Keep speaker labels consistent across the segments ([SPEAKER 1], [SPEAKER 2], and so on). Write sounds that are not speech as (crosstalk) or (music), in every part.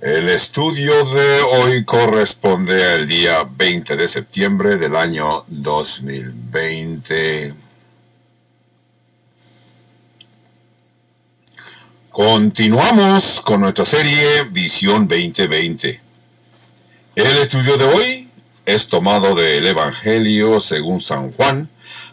[SPEAKER 1] El estudio de hoy corresponde al día 20 de septiembre del año 2020. Continuamos con nuestra serie Visión 2020. El estudio de hoy es tomado del Evangelio según San Juan,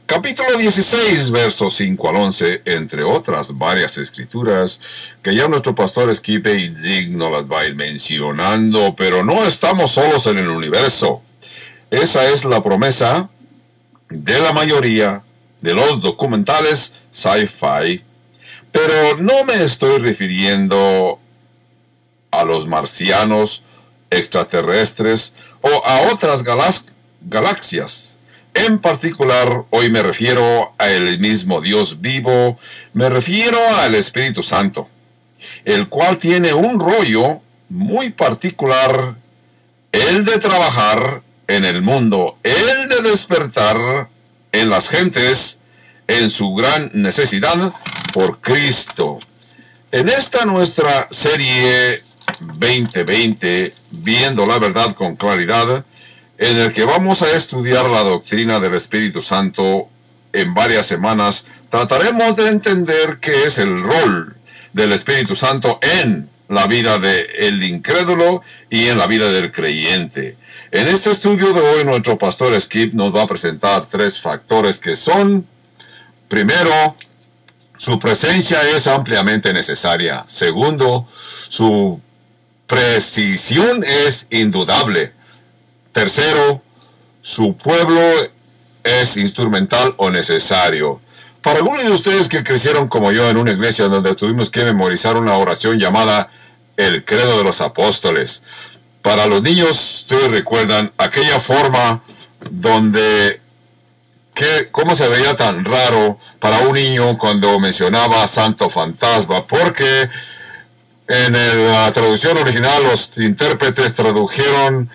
[SPEAKER 1] capítulo 16, versos 5 al 11, entre otras varias escrituras que ya nuestro pastor Esquipe y Digno las va a ir mencionando, pero no estamos solos en el universo. Esa es la promesa de la mayoría de los documentales sci-fi, pero no me estoy refiriendo a los marcianos, extraterrestres o a otras galaxias en particular, hoy me refiero al mismo Dios vivo, me refiero al Espíritu Santo, el cual tiene un rollo muy particular, el de trabajar en el mundo, el de despertar en las gentes en su gran necesidad por Cristo. En esta nuestra serie 2020, viendo la verdad con claridad, en el que vamos a estudiar la doctrina del Espíritu Santo en varias semanas, trataremos de entender qué es el rol del Espíritu Santo en la vida del incrédulo y en la vida del creyente. En este estudio de hoy, nuestro pastor Skip nos va a presentar tres factores que son, primero, su presencia es ampliamente necesaria. Segundo, su precisión es indudable. Tercero, su pueblo es instrumental o necesario. Para algunos de ustedes que crecieron como yo en una iglesia donde tuvimos que memorizar una oración llamada el credo de los apóstoles. Para los niños, ustedes recuerdan aquella forma donde que, cómo se veía tan raro para un niño cuando mencionaba santo fantasma, porque en la traducción original los intérpretes tradujeron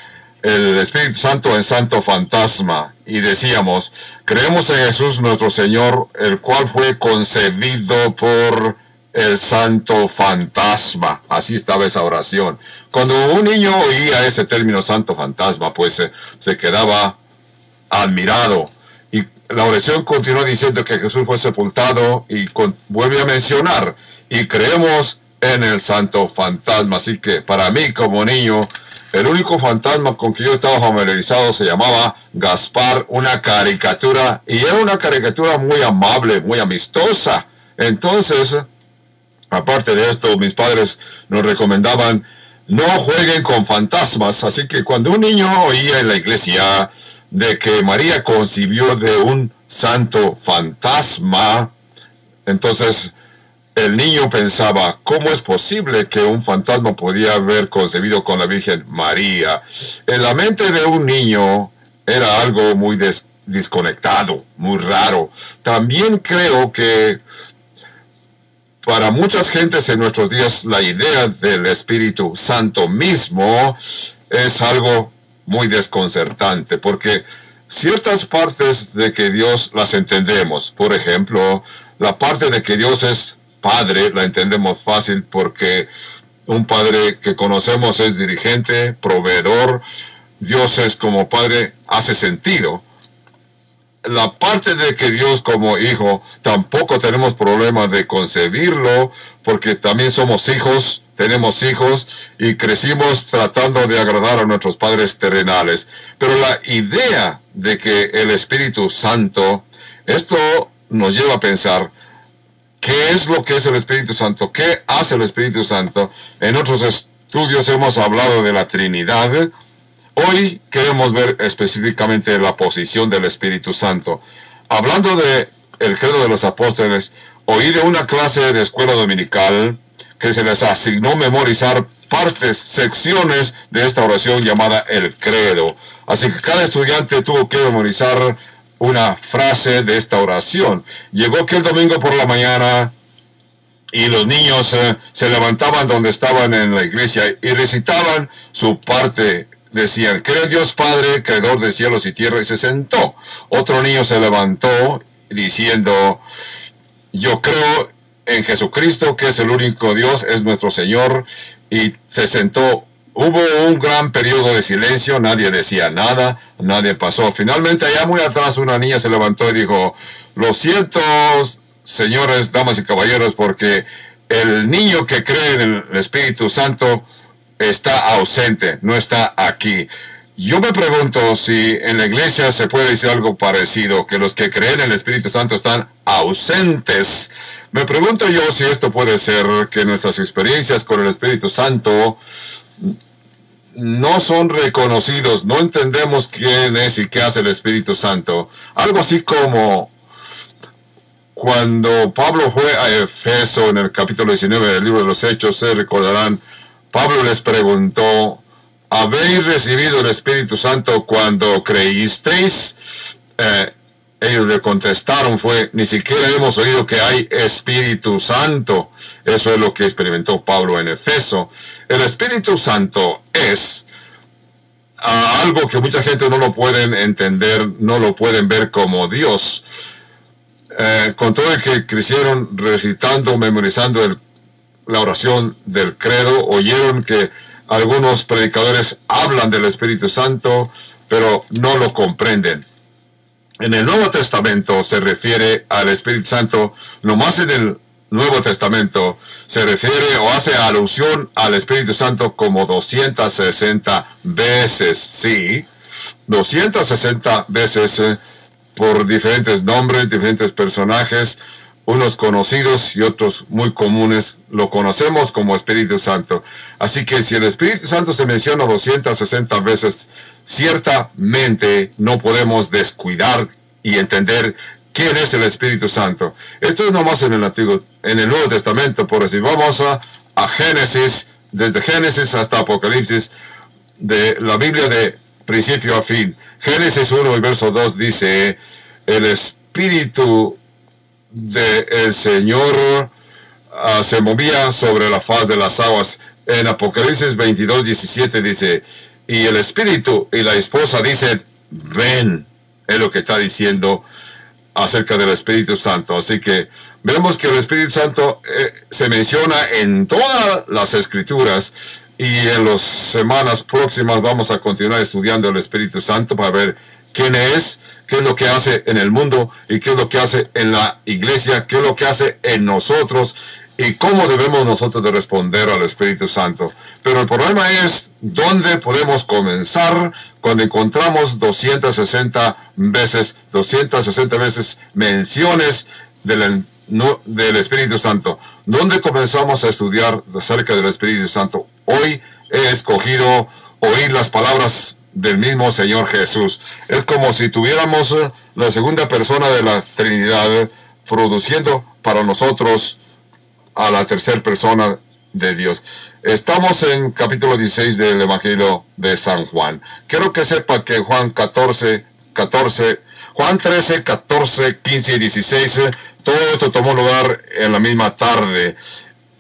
[SPEAKER 1] el Espíritu Santo en Santo Fantasma y decíamos, creemos en Jesús nuestro Señor, el cual fue concebido por el Santo Fantasma. Así estaba esa oración. Cuando un niño oía ese término Santo Fantasma, pues se quedaba admirado. Y la oración continuó diciendo que Jesús fue sepultado y vuelve a mencionar, y creemos en el Santo Fantasma. Así que para mí como niño, el único fantasma con que yo estaba familiarizado se llamaba Gaspar, una caricatura, y era una caricatura muy amable, muy amistosa. Entonces, aparte de esto, mis padres nos recomendaban no jueguen con fantasmas, así que cuando un niño oía en la iglesia de que María concibió de un santo fantasma, entonces el niño pensaba, ¿cómo es posible que un fantasma podía haber concebido con la Virgen María? En la mente de un niño era algo muy desconectado, muy raro. También creo que para muchas gentes en nuestros días la idea del Espíritu Santo mismo es algo muy desconcertante, porque ciertas partes de que Dios las entendemos. Por ejemplo, la parte de que Dios es padre la entendemos fácil porque un padre que conocemos es dirigente, proveedor, Dios es como padre, hace sentido. La parte de que Dios como hijo, tampoco tenemos problema de concebirlo, porque también somos hijos, tenemos hijos y crecimos tratando de agradar a nuestros padres terrenales. Pero la idea de que el Espíritu Santo, esto nos lleva a pensar, ¿Qué es lo que es el Espíritu Santo? ¿Qué hace el Espíritu Santo? En otros estudios hemos hablado de la Trinidad. Hoy queremos ver específicamente la posición del Espíritu Santo. Hablando de el credo de los apóstoles, oí de una clase de escuela dominical que se les asignó memorizar partes, secciones de esta oración llamada el credo. Así que cada estudiante tuvo que memorizar una frase de esta oración. Llegó aquel domingo por la mañana y los niños eh, se levantaban donde estaban en la iglesia y recitaban su parte. Decían, cree Dios Padre, creador de cielos y tierra, y se sentó. Otro niño se levantó diciendo, yo creo en Jesucristo, que es el único Dios, es nuestro Señor, y se sentó. Hubo un gran periodo de silencio, nadie decía nada, nadie pasó. Finalmente, allá muy atrás, una niña se levantó y dijo, lo siento, señores, damas y caballeros, porque el niño que cree en el Espíritu Santo está ausente, no está aquí. Yo me pregunto si en la iglesia se puede decir algo parecido, que los que creen en el Espíritu Santo están ausentes. Me pregunto yo si esto puede ser que nuestras experiencias con el Espíritu Santo no son reconocidos, no entendemos quién es y qué hace el Espíritu Santo. Algo así como cuando Pablo fue a Efeso en el capítulo 19 del libro de los Hechos, se recordarán, Pablo les preguntó, ¿habéis recibido el Espíritu Santo cuando creísteis? Eh, ellos le contestaron fue, ni siquiera hemos oído que hay Espíritu Santo. Eso es lo que experimentó Pablo en Efeso. El Espíritu Santo es ah, algo que mucha gente no lo pueden entender, no lo pueden ver como Dios. Eh, con todo el que crecieron recitando, memorizando la oración del credo, oyeron que algunos predicadores hablan del Espíritu Santo, pero no lo comprenden. En el Nuevo Testamento se refiere al Espíritu Santo, más en el Nuevo Testamento se refiere o hace alusión al Espíritu Santo como 260 veces, sí, 260 veces eh, por diferentes nombres, diferentes personajes, unos conocidos y otros muy comunes, lo conocemos como Espíritu Santo. Así que si el Espíritu Santo se menciona 260 veces, ciertamente no podemos descuidar y entender quién es el Espíritu Santo. Esto es nomás en el Antiguo, en el Nuevo Testamento, por decir, vamos a, a Génesis, desde Génesis hasta Apocalipsis, de la Biblia de principio a fin. Génesis 1 y verso 2 dice, el Espíritu del Señor ah, se movía sobre la faz de las aguas. En Apocalipsis 22, 17 dice, y el espíritu y la esposa dicen, ven, es lo que está diciendo acerca del Espíritu Santo. Así que vemos que el Espíritu Santo eh, se menciona en todas las escrituras y en las semanas próximas vamos a continuar estudiando el Espíritu Santo para ver quién es, qué es lo que hace en el mundo y qué es lo que hace en la iglesia, qué es lo que hace en nosotros y cómo debemos nosotros de responder al Espíritu Santo. Pero el problema es dónde podemos comenzar cuando encontramos 260 veces, 260 veces menciones del, del Espíritu Santo. ¿Dónde comenzamos a estudiar acerca del Espíritu Santo? Hoy he escogido oír las palabras del mismo Señor Jesús. Es como si tuviéramos eh, la segunda persona de la Trinidad produciendo para nosotros a la tercera persona de Dios. Estamos en capítulo 16 del Evangelio de San Juan. Quiero que sepa que Juan 14, 14, Juan 13, 14, 15 y 16, eh, todo esto tomó lugar en la misma tarde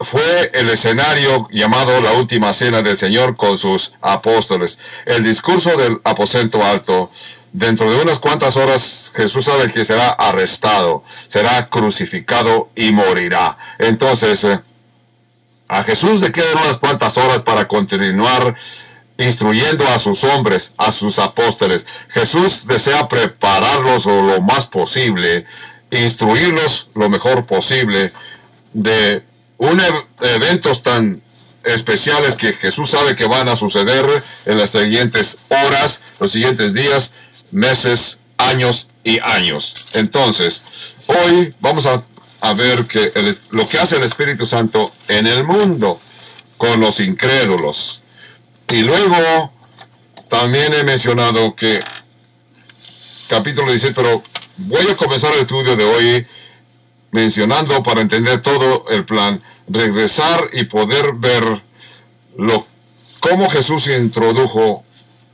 [SPEAKER 1] fue el escenario llamado la última cena del Señor con sus apóstoles. El discurso del aposento alto. Dentro de unas cuantas horas Jesús sabe que será arrestado, será crucificado y morirá. Entonces, eh, a Jesús le quedan unas cuantas horas para continuar instruyendo a sus hombres, a sus apóstoles. Jesús desea prepararlos lo más posible, instruirlos lo mejor posible de un eventos tan especiales que Jesús sabe que van a suceder en las siguientes horas, los siguientes días, meses, años y años. Entonces, hoy vamos a, ver que lo que hace el Espíritu Santo en el mundo con los incrédulos. Y luego también he mencionado que capítulo dice pero voy a comenzar el estudio de hoy mencionando para entender todo el plan, regresar y poder ver lo, cómo Jesús introdujo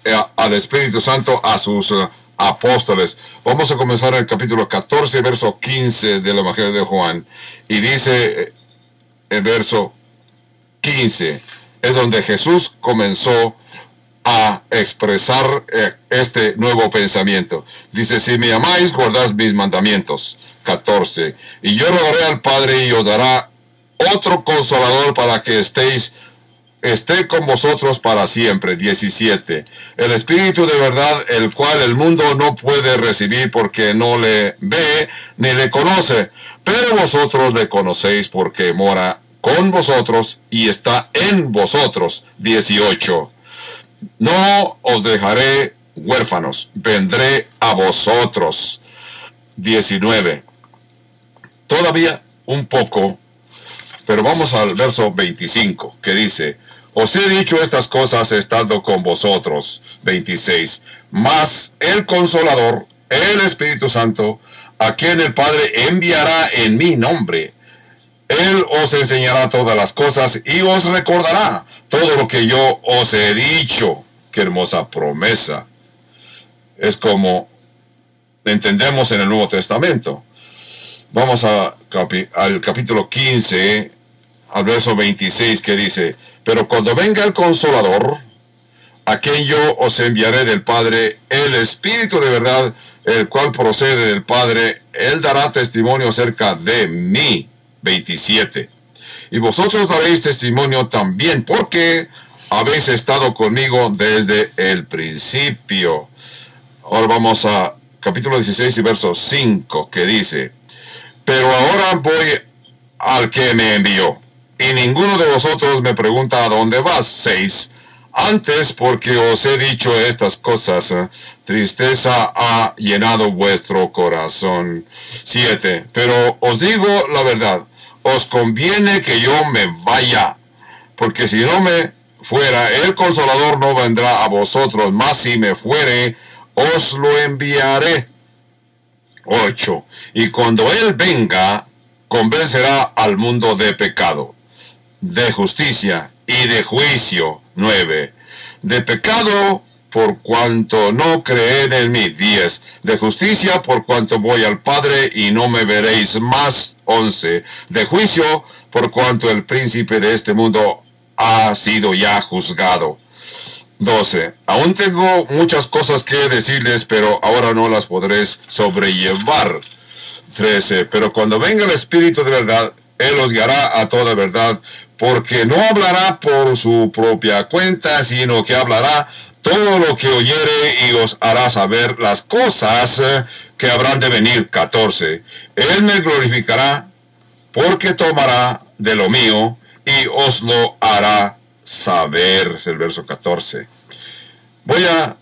[SPEAKER 1] eh, al Espíritu Santo a sus eh, apóstoles. Vamos a comenzar el capítulo 14, verso 15 del Evangelio de Juan. Y dice eh, el verso 15, es donde Jesús comenzó a expresar eh, este nuevo pensamiento. Dice, si me amáis, guardad mis mandamientos. 14. Y yo rogaré al Padre y os dará otro consolador para que estéis esté con vosotros para siempre. 17. El Espíritu de verdad, el cual el mundo no puede recibir porque no le ve ni le conoce, pero vosotros le conocéis porque mora con vosotros y está en vosotros. 18. No os dejaré huérfanos, vendré a vosotros. 19. Todavía un poco, pero vamos al verso 25, que dice, os he dicho estas cosas estando con vosotros. 26. Mas el consolador, el Espíritu Santo, a quien el Padre enviará en mi nombre, él os enseñará todas las cosas y os recordará todo lo que yo os he dicho. Qué hermosa promesa. Es como entendemos en el Nuevo Testamento. Vamos al capítulo 15, al verso 26, que dice, pero cuando venga el consolador, a quien yo os enviaré del Padre, el Espíritu de verdad, el cual procede del Padre, él dará testimonio acerca de mí. 27. Y vosotros daréis testimonio también, porque habéis estado conmigo desde el principio. Ahora vamos a capítulo 16 y verso 5, que dice, pero ahora voy al que me envió, y ninguno de vosotros me pregunta a dónde vas. 6. Antes, porque os he dicho estas cosas, tristeza ha llenado vuestro corazón. 7. Pero os digo la verdad, os conviene que yo me vaya, porque si no me fuera, el consolador no vendrá a vosotros, mas si me fuere, os lo enviaré. 8. Y cuando Él venga, convencerá al mundo de pecado, de justicia y de juicio. 9. De pecado por cuanto no creen en mí. 10. De justicia por cuanto voy al Padre y no me veréis más. 11. De juicio por cuanto el príncipe de este mundo ha sido ya juzgado. 12. Aún tengo muchas cosas que decirles, pero ahora no las podréis sobrellevar. 13. Pero cuando venga el Espíritu de verdad, Él os guiará a toda verdad, porque no hablará por su propia cuenta, sino que hablará todo lo que oyere y os hará saber las cosas que habrán de venir. 14. Él me glorificará porque tomará de lo mío y os lo hará saber, es el verso 14. Voy a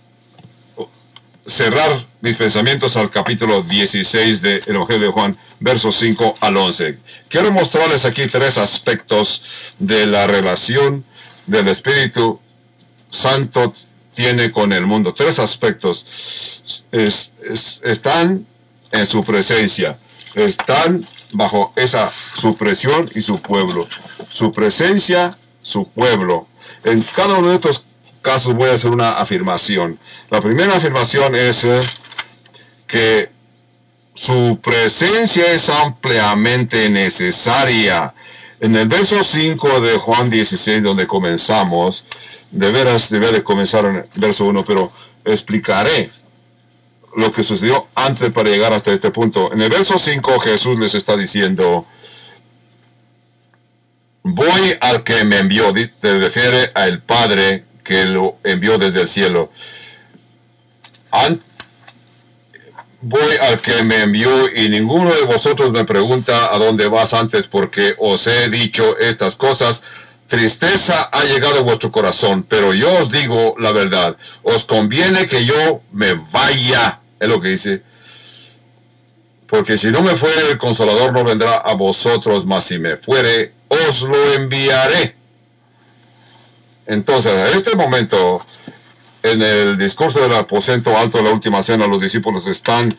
[SPEAKER 1] cerrar mis pensamientos al capítulo 16 del Evangelio de Juan, versos 5 al 11. Quiero mostrarles aquí tres aspectos de la relación del Espíritu Santo tiene con el mundo. Tres aspectos. están en su presencia. Están bajo esa supresión y su pueblo. Su presencia su pueblo. En cada uno de estos casos voy a hacer una afirmación. La primera afirmación es eh, que su presencia es ampliamente necesaria. En el verso 5 de Juan 16, donde comenzamos, de veras debe de comenzar en el verso 1, pero explicaré lo que sucedió antes para llegar hasta este punto. En el verso 5 Jesús les está diciendo, voy al que me envió, se refiere al Padre que lo envió desde el cielo. voy al que me envió y ninguno de vosotros me pregunta a dónde vas antes porque os he dicho estas cosas. Tristeza ha llegado a vuestro corazón, pero yo os digo la verdad. Os conviene que yo me vaya, es lo que dice. Porque si no me fuere, el consolador no vendrá a vosotros, mas si me fuere, os lo enviaré. Entonces, en este momento, en el discurso del aposento alto de la última cena, los discípulos están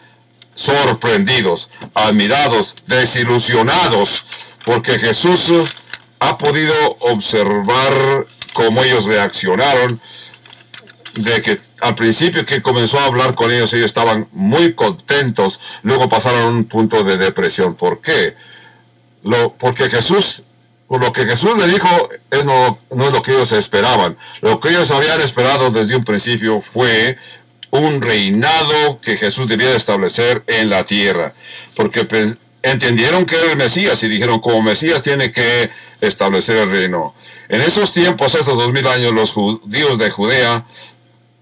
[SPEAKER 1] sorprendidos, admirados, desilusionados, porque Jesús ha podido observar cómo ellos reaccionaron, de que al principio que comenzó a hablar con ellos, ellos estaban muy contentos, luego pasaron a un punto de depresión. ¿Por qué? Lo, porque Jesús lo que Jesús le dijo es no, no es lo que ellos esperaban. Lo que ellos habían esperado desde un principio fue un reinado que Jesús debía establecer en la tierra. Porque entendieron que era el Mesías y dijeron, como Mesías tiene que establecer el reino. En esos tiempos, estos dos mil años, los judíos de Judea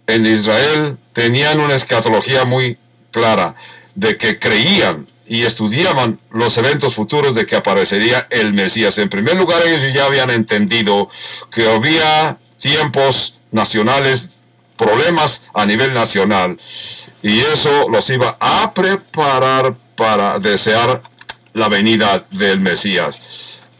[SPEAKER 1] en Israel tenían una escatología muy clara de que creían y estudiaban los eventos futuros de que aparecería el Mesías. En primer lugar, ellos ya habían entendido que había tiempos nacionales, problemas a nivel nacional, y eso los iba a preparar para desear la venida del Mesías.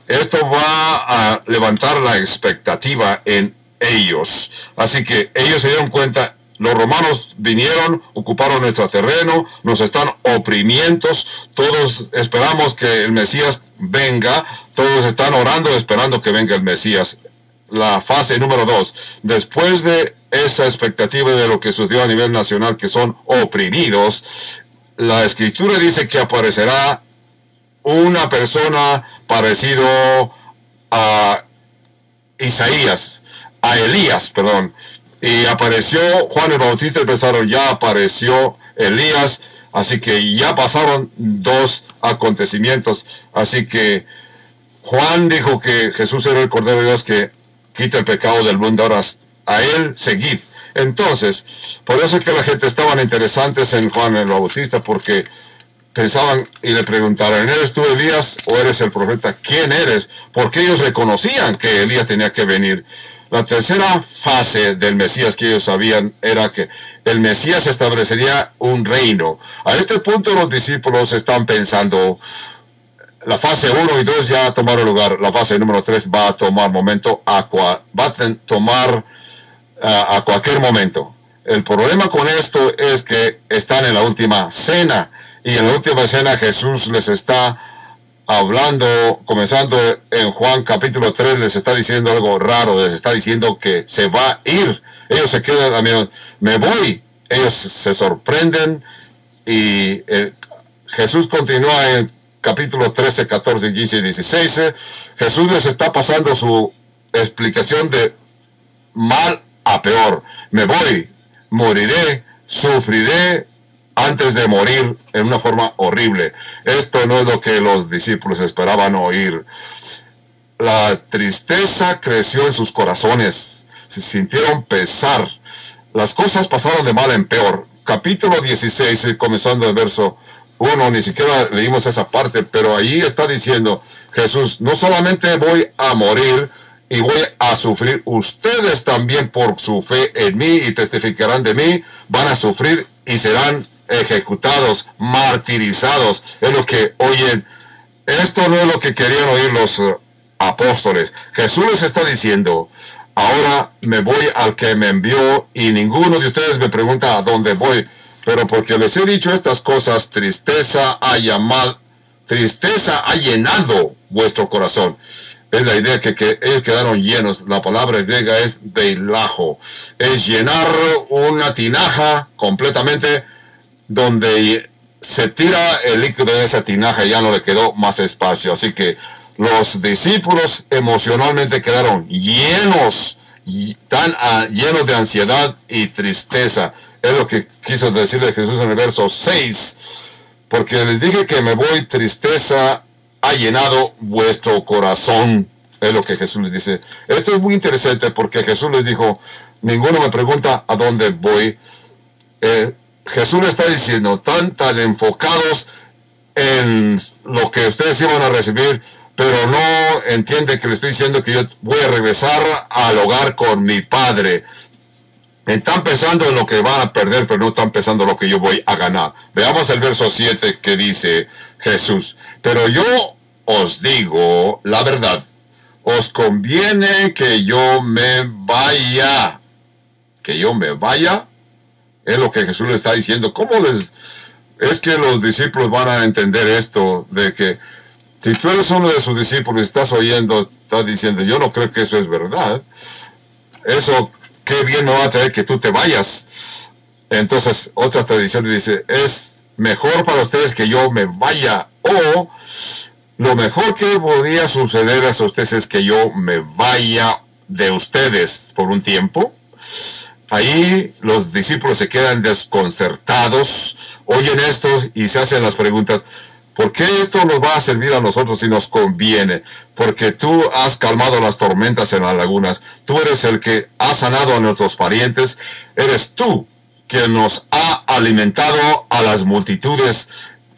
[SPEAKER 1] Esto va a levantar la expectativa en ellos. Así que ellos se dieron cuenta, los romanos vinieron, ocuparon nuestro terreno, nos están oprimiendo, todos esperamos que el Mesías venga, todos están orando esperando que venga el Mesías. La fase número dos, después de esa expectativa de lo que sucedió a nivel nacional, que son oprimidos, la escritura dice que aparecerá una persona parecido a Isaías, a Elías, perdón. Y apareció Juan el Bautista, empezaron, ya apareció Elías, así que ya pasaron dos acontecimientos. Así que Juan dijo que Jesús era el Cordero de Dios que quita el pecado del mundo, ahora a él seguid. Entonces, por eso es que la gente estaban interesantes en Juan el Bautista, porque pensaban y le preguntaron, ¿eres tú Elías o eres el profeta? ¿Quién eres? Porque ellos reconocían que Elías tenía que venir. La tercera fase del Mesías que ellos sabían era que el Mesías establecería un reino. A este punto los discípulos están pensando, la fase 1 y 2 ya tomaron lugar, la fase número 3 va a tomar momento, a va a tomar a cualquier momento. El problema con esto es que están en la última cena y en la última cena Jesús les está hablando, comenzando en Juan capítulo 3, les está diciendo algo raro, les está diciendo que se va a ir. Ellos se quedan, amigos, me voy. Ellos se sorprenden y eh, Jesús continúa en capítulo 13, 14, 15 y 16. Jesús les está pasando su explicación de mal a peor. Me voy, moriré, sufriré antes de morir en una forma horrible. Esto no es lo que los discípulos esperaban oír. La tristeza creció en sus corazones, se sintieron pesar. Las cosas pasaron de mal en peor. Capítulo 16, comenzando el verso 1, ni siquiera leímos esa parte, pero ahí está diciendo Jesús, no solamente voy a morir, y voy a sufrir. Ustedes también por su fe en mí y testificarán de mí, van a sufrir y serán ejecutados, martirizados. Es lo que oyen. Esto no es lo que querían oír los eh, apóstoles. Jesús les está diciendo, ahora me voy al que me envió y ninguno de ustedes me pregunta a dónde voy. Pero porque les he dicho estas cosas, tristeza ha llamado, tristeza ha llenado vuestro corazón es la idea que, que, ellos quedaron llenos. La palabra griega es beilajo. Es llenar una tinaja completamente donde se tira el líquido de esa tinaja ya no le quedó más espacio. Así que los discípulos emocionalmente quedaron llenos, tan ah, llenos de ansiedad y tristeza. Es lo que quiso decirle Jesús en el verso 6. Porque les dije que me voy tristeza ha llenado vuestro corazón. Es lo que Jesús les dice. Esto es muy interesante porque Jesús les dijo, ninguno me pregunta a dónde voy. Eh, Jesús le está diciendo, tan, tan enfocados en lo que ustedes iban a recibir, pero no entiende que le estoy diciendo que yo voy a regresar al hogar con mi padre. Están pensando en lo que van a perder, pero no están pensando en lo que yo voy a ganar. Veamos el verso 7 que dice Jesús. Pero yo os digo la verdad. Os conviene que yo me vaya. Que yo me vaya. Es lo que Jesús le está diciendo. ¿Cómo les... Es que los discípulos van a entender esto de que si tú eres uno de sus discípulos y estás oyendo, estás diciendo, yo no creo que eso es verdad. Eso qué bien no va a tener que tú te vayas. Entonces, otra tradición dice, es mejor para ustedes que yo me vaya o lo mejor que podía suceder a ustedes es que yo me vaya de ustedes por un tiempo. Ahí los discípulos se quedan desconcertados, oyen esto y se hacen las preguntas, ¿por qué esto nos va a servir a nosotros si nos conviene? Porque tú has calmado las tormentas en las lagunas, tú eres el que ha sanado a nuestros parientes, eres tú quien nos ha alimentado a las multitudes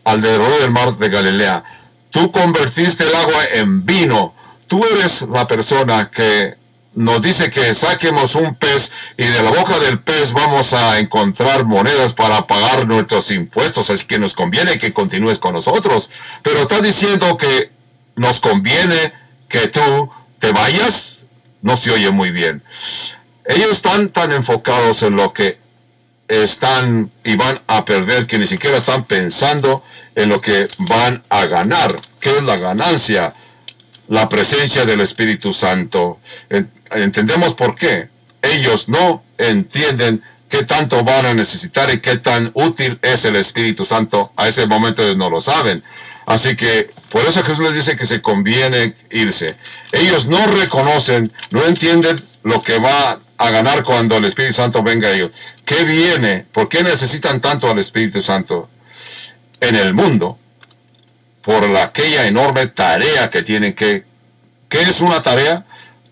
[SPEAKER 1] alrededor del mar de Galilea. Tú convertiste el agua en vino. Tú eres la persona que nos dice que saquemos un pez y de la boca del pez vamos a encontrar monedas para pagar nuestros impuestos. Es que nos conviene que continúes con nosotros. Pero estás diciendo que nos conviene que tú te vayas. No se oye muy bien. Ellos están tan enfocados en lo que están y van a perder que ni siquiera están pensando en lo que van a ganar. ¿Qué es la ganancia? La presencia del Espíritu Santo. Entendemos por qué. Ellos no entienden qué tanto van a necesitar y qué tan útil es el Espíritu Santo. A ese momento ellos no lo saben. Así que por eso Jesús les dice que se conviene irse. Ellos no reconocen, no entienden lo que va a ganar cuando el Espíritu Santo venga a ellos. ¿Qué viene? ¿Por qué necesitan tanto al Espíritu Santo en el mundo? Por la, aquella enorme tarea que tienen que... ¿Qué es una tarea?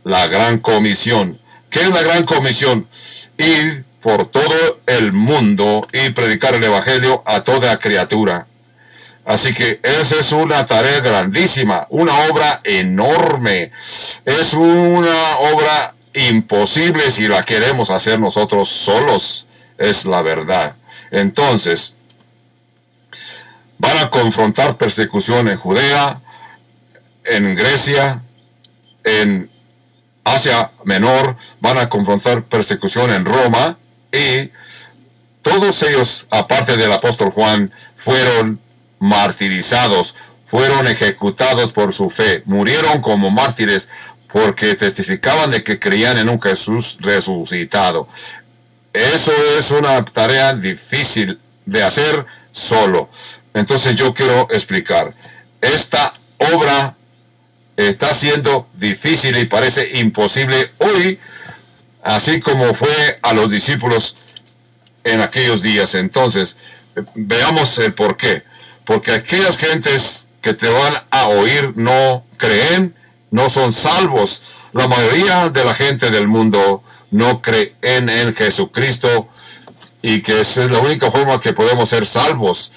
[SPEAKER 1] La gran comisión. ¿Qué es la gran comisión? Ir por todo el mundo y predicar el Evangelio a toda criatura. Así que esa es una tarea grandísima, una obra enorme. Es una obra imposible si la queremos hacer nosotros solos, es la verdad. Entonces, van a confrontar persecución en Judea, en Grecia, en Asia Menor, van a confrontar persecución en Roma y todos ellos, aparte del apóstol Juan, fueron martirizados, fueron ejecutados por su fe, murieron como mártires porque testificaban de que creían en un Jesús resucitado. Eso es una tarea difícil de hacer solo. Entonces yo quiero explicar. Esta obra está siendo difícil y parece imposible hoy, así como fue a los discípulos en aquellos días. Entonces, veamos el por qué. Porque aquellas gentes que te van a oír no creen no son salvos. La mayoría de la gente del mundo no creen en Jesucristo y que esa es la única forma que podemos ser salvos.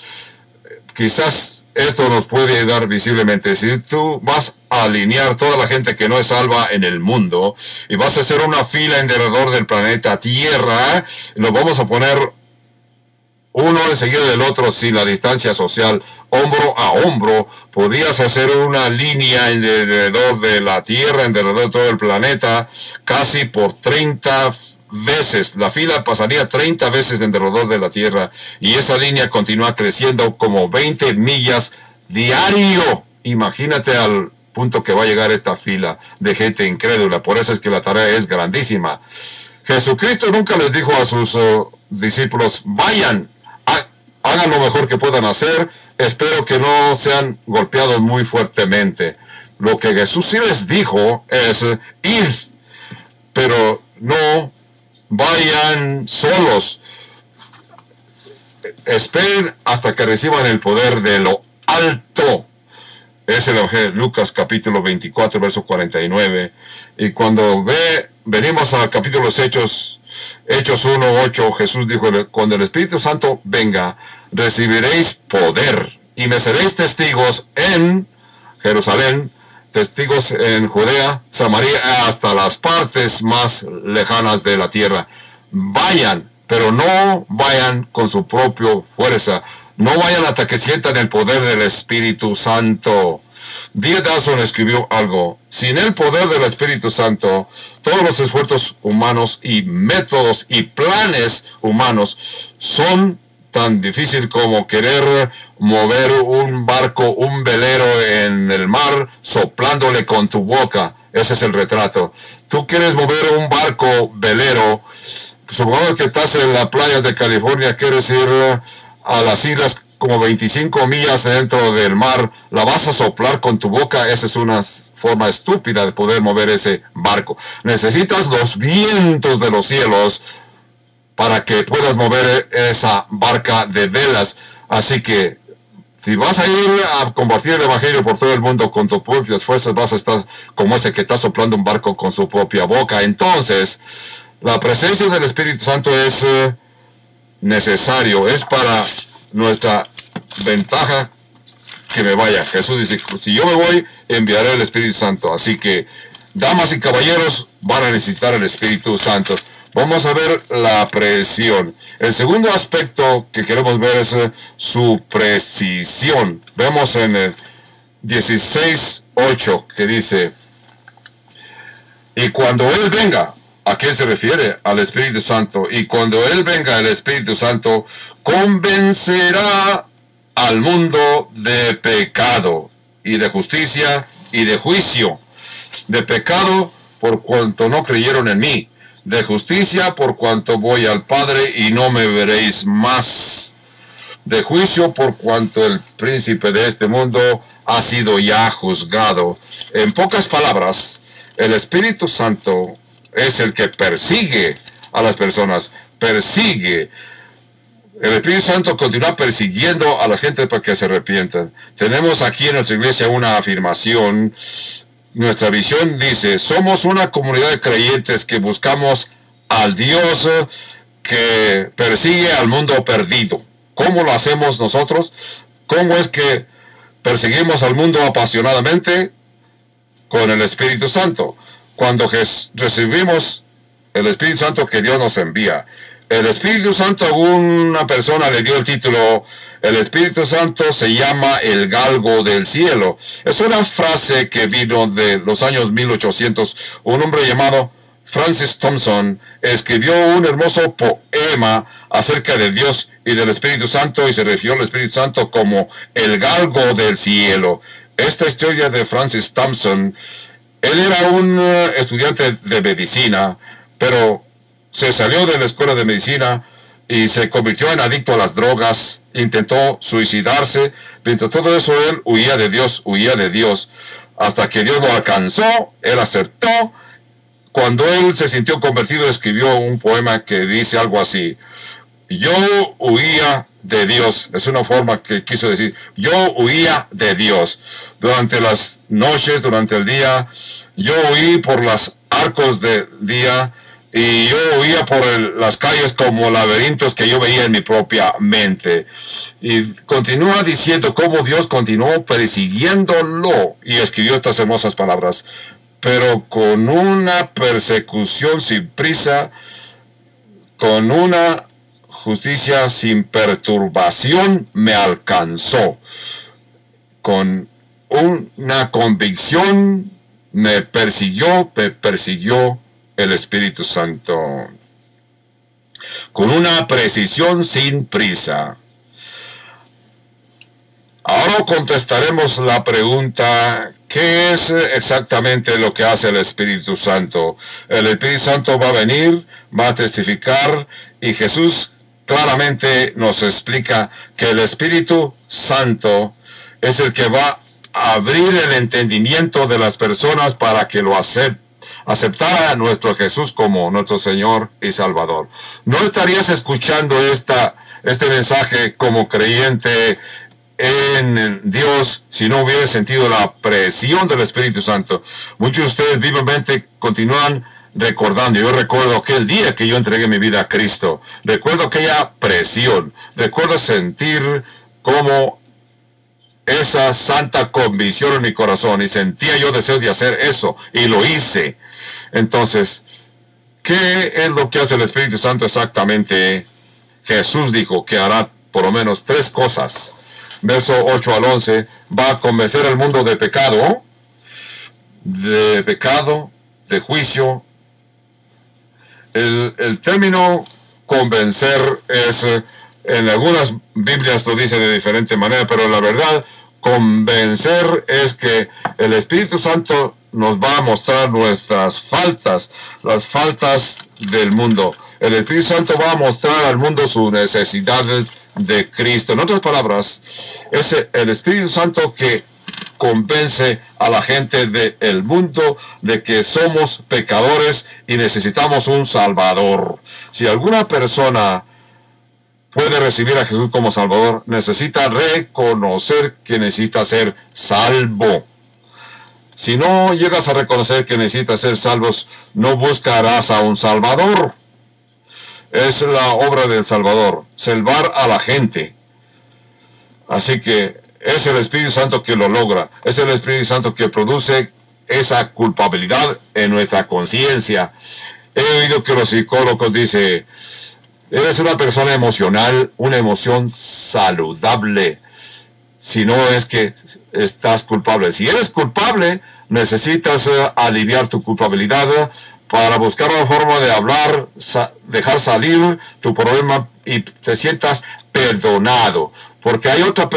[SPEAKER 1] Quizás esto nos puede ayudar visiblemente. Si tú vas a alinear toda la gente que no es salva en el mundo y vas a hacer una fila en alrededor del planeta Tierra, lo vamos a poner uno enseguida del otro sin la distancia social, hombro a hombro, podías hacer una línea alrededor de la Tierra, alrededor de todo el planeta, casi por 30 veces. La fila pasaría 30 veces alrededor de la Tierra y esa línea continúa creciendo como 20 millas diario. Imagínate al punto que va a llegar esta fila de gente incrédula. Por eso es que la tarea es grandísima. Jesucristo nunca les dijo a sus oh, discípulos, vayan, hagan lo mejor que puedan hacer. Espero que no sean golpeados muy fuertemente. Lo que Jesús sí les dijo es ir, pero no vayan solos. Esperen hasta que reciban el poder de lo alto. Es el Evangelio Lucas capítulo 24, verso 49. Y cuando ve, venimos al capítulo los Hechos Hechos 1.8, Jesús dijo, cuando el Espíritu Santo venga, recibiréis poder y me seréis testigos en Jerusalén, testigos en Judea, Samaria, hasta las partes más lejanas de la tierra. Vayan, pero no vayan con su propia fuerza. No vayan hasta que sientan el poder del Espíritu Santo. D. Dawson escribió algo. Sin el poder del Espíritu Santo, todos los esfuerzos humanos y métodos y planes humanos son tan difícil como querer mover un barco, un velero en el mar, soplándole con tu boca. Ese es el retrato. Tú quieres mover un barco, velero, supongamos que estás en las playas de California, quieres ir a las islas como 25 millas dentro del mar, la vas a soplar con tu boca. Esa es una forma estúpida de poder mover ese barco. Necesitas los vientos de los cielos para que puedas mover esa barca de velas. Así que si vas a ir a compartir el Evangelio por todo el mundo con tus propias fuerzas, vas a estar como ese que está soplando un barco con su propia boca. Entonces, la presencia del Espíritu Santo es eh, necesario, es para nuestra ventaja que me vaya. Jesús dice, si yo me voy, enviaré el Espíritu Santo. Así que, damas y caballeros, van a necesitar el Espíritu Santo. Vamos a ver la presión. El segundo aspecto que queremos ver es eh, su precisión. Vemos en el 16.8 que dice, y cuando Él venga, ¿a quién se refiere? Al Espíritu Santo. Y cuando Él venga, el Espíritu Santo convencerá al mundo de pecado y de justicia y de juicio. De pecado por cuanto no creyeron en mí de justicia por cuanto voy al Padre y no me veréis más, de juicio por cuanto el príncipe de este mundo ha sido ya juzgado. En pocas palabras, el Espíritu Santo es el que persigue a las personas, persigue. El Espíritu Santo continúa persiguiendo a la gente para que se arrepientan. Tenemos aquí en nuestra iglesia una afirmación nuestra visión dice, somos una comunidad de creyentes que buscamos al Dios que persigue al mundo perdido. ¿Cómo lo hacemos nosotros? ¿Cómo es que perseguimos al mundo apasionadamente? Con el Espíritu Santo. Cuando recibimos el Espíritu Santo que Dios nos envía. El Espíritu Santo, a una persona le dio el título el Espíritu Santo se llama el galgo del cielo. Es una frase que vino de los años 1800. Un hombre llamado Francis Thompson escribió un hermoso poema acerca de Dios y del Espíritu Santo y se refirió al Espíritu Santo como el galgo del cielo. Esta historia de Francis Thompson, él era un eh, estudiante de medicina, pero se salió de la escuela de medicina y se convirtió en adicto a las drogas, intentó suicidarse, mientras todo eso él huía de Dios, huía de Dios, hasta que Dios lo alcanzó, él aceptó, cuando él se sintió convertido escribió un poema que dice algo así, yo huía de Dios, es una forma que quiso decir, yo huía de Dios. Durante las noches, durante el día, yo huí por las arcos de día, y yo huía por las calles como laberintos que yo veía en mi propia mente. Y continúa diciendo cómo Dios continuó persiguiéndolo y escribió estas hermosas palabras, pero con una persecución sin prisa, con una justicia sin perturbación me alcanzó, con una convicción me persiguió, me persiguió el Espíritu Santo con una precisión sin prisa. Ahora contestaremos la pregunta, ¿qué es exactamente lo que hace el Espíritu Santo? El Espíritu Santo va a venir, va a testificar y Jesús claramente nos explica que el Espíritu Santo es el que va a abrir el entendimiento de las personas para que lo acepten aceptar a nuestro Jesús como nuestro Señor y Salvador. No estarías escuchando esta, este mensaje como creyente en Dios si no hubiera sentido la presión del Espíritu Santo. Muchos de ustedes vivamente continúan recordando. Yo recuerdo aquel día que yo entregué mi vida a Cristo. Recuerdo aquella presión. Recuerdo sentir como esa santa convicción en mi corazón y sentía yo deseo de hacer eso y lo hice. Entonces, ¿qué es lo que hace el Espíritu Santo exactamente? Jesús dijo que hará por lo menos tres cosas. Verso 8 al 11, va a convencer al mundo de pecado, de pecado, de juicio. El, el término convencer es en algunas Biblias lo dice de diferente manera, pero la verdad, convencer es que el Espíritu Santo nos va a mostrar nuestras faltas, las faltas del mundo. El Espíritu Santo va a mostrar al mundo sus necesidades de Cristo. En otras palabras, es el Espíritu Santo que convence a la gente del mundo de que somos pecadores y necesitamos un Salvador. Si alguna persona puede recibir a Jesús como Salvador, necesita reconocer que necesita ser salvo. Si no llegas a reconocer que necesitas ser salvos, no buscarás a un Salvador. Es la obra del Salvador, salvar a la gente. Así que es el Espíritu Santo que lo logra. Es el Espíritu Santo que produce esa culpabilidad en nuestra conciencia. He oído que los psicólogos dicen, eres una persona emocional, una emoción saludable. Si no es que estás culpable. Si eres culpable, necesitas eh, aliviar tu culpabilidad para buscar una forma de hablar, dejar salir tu problema y te sientas perdonado. Porque hay otra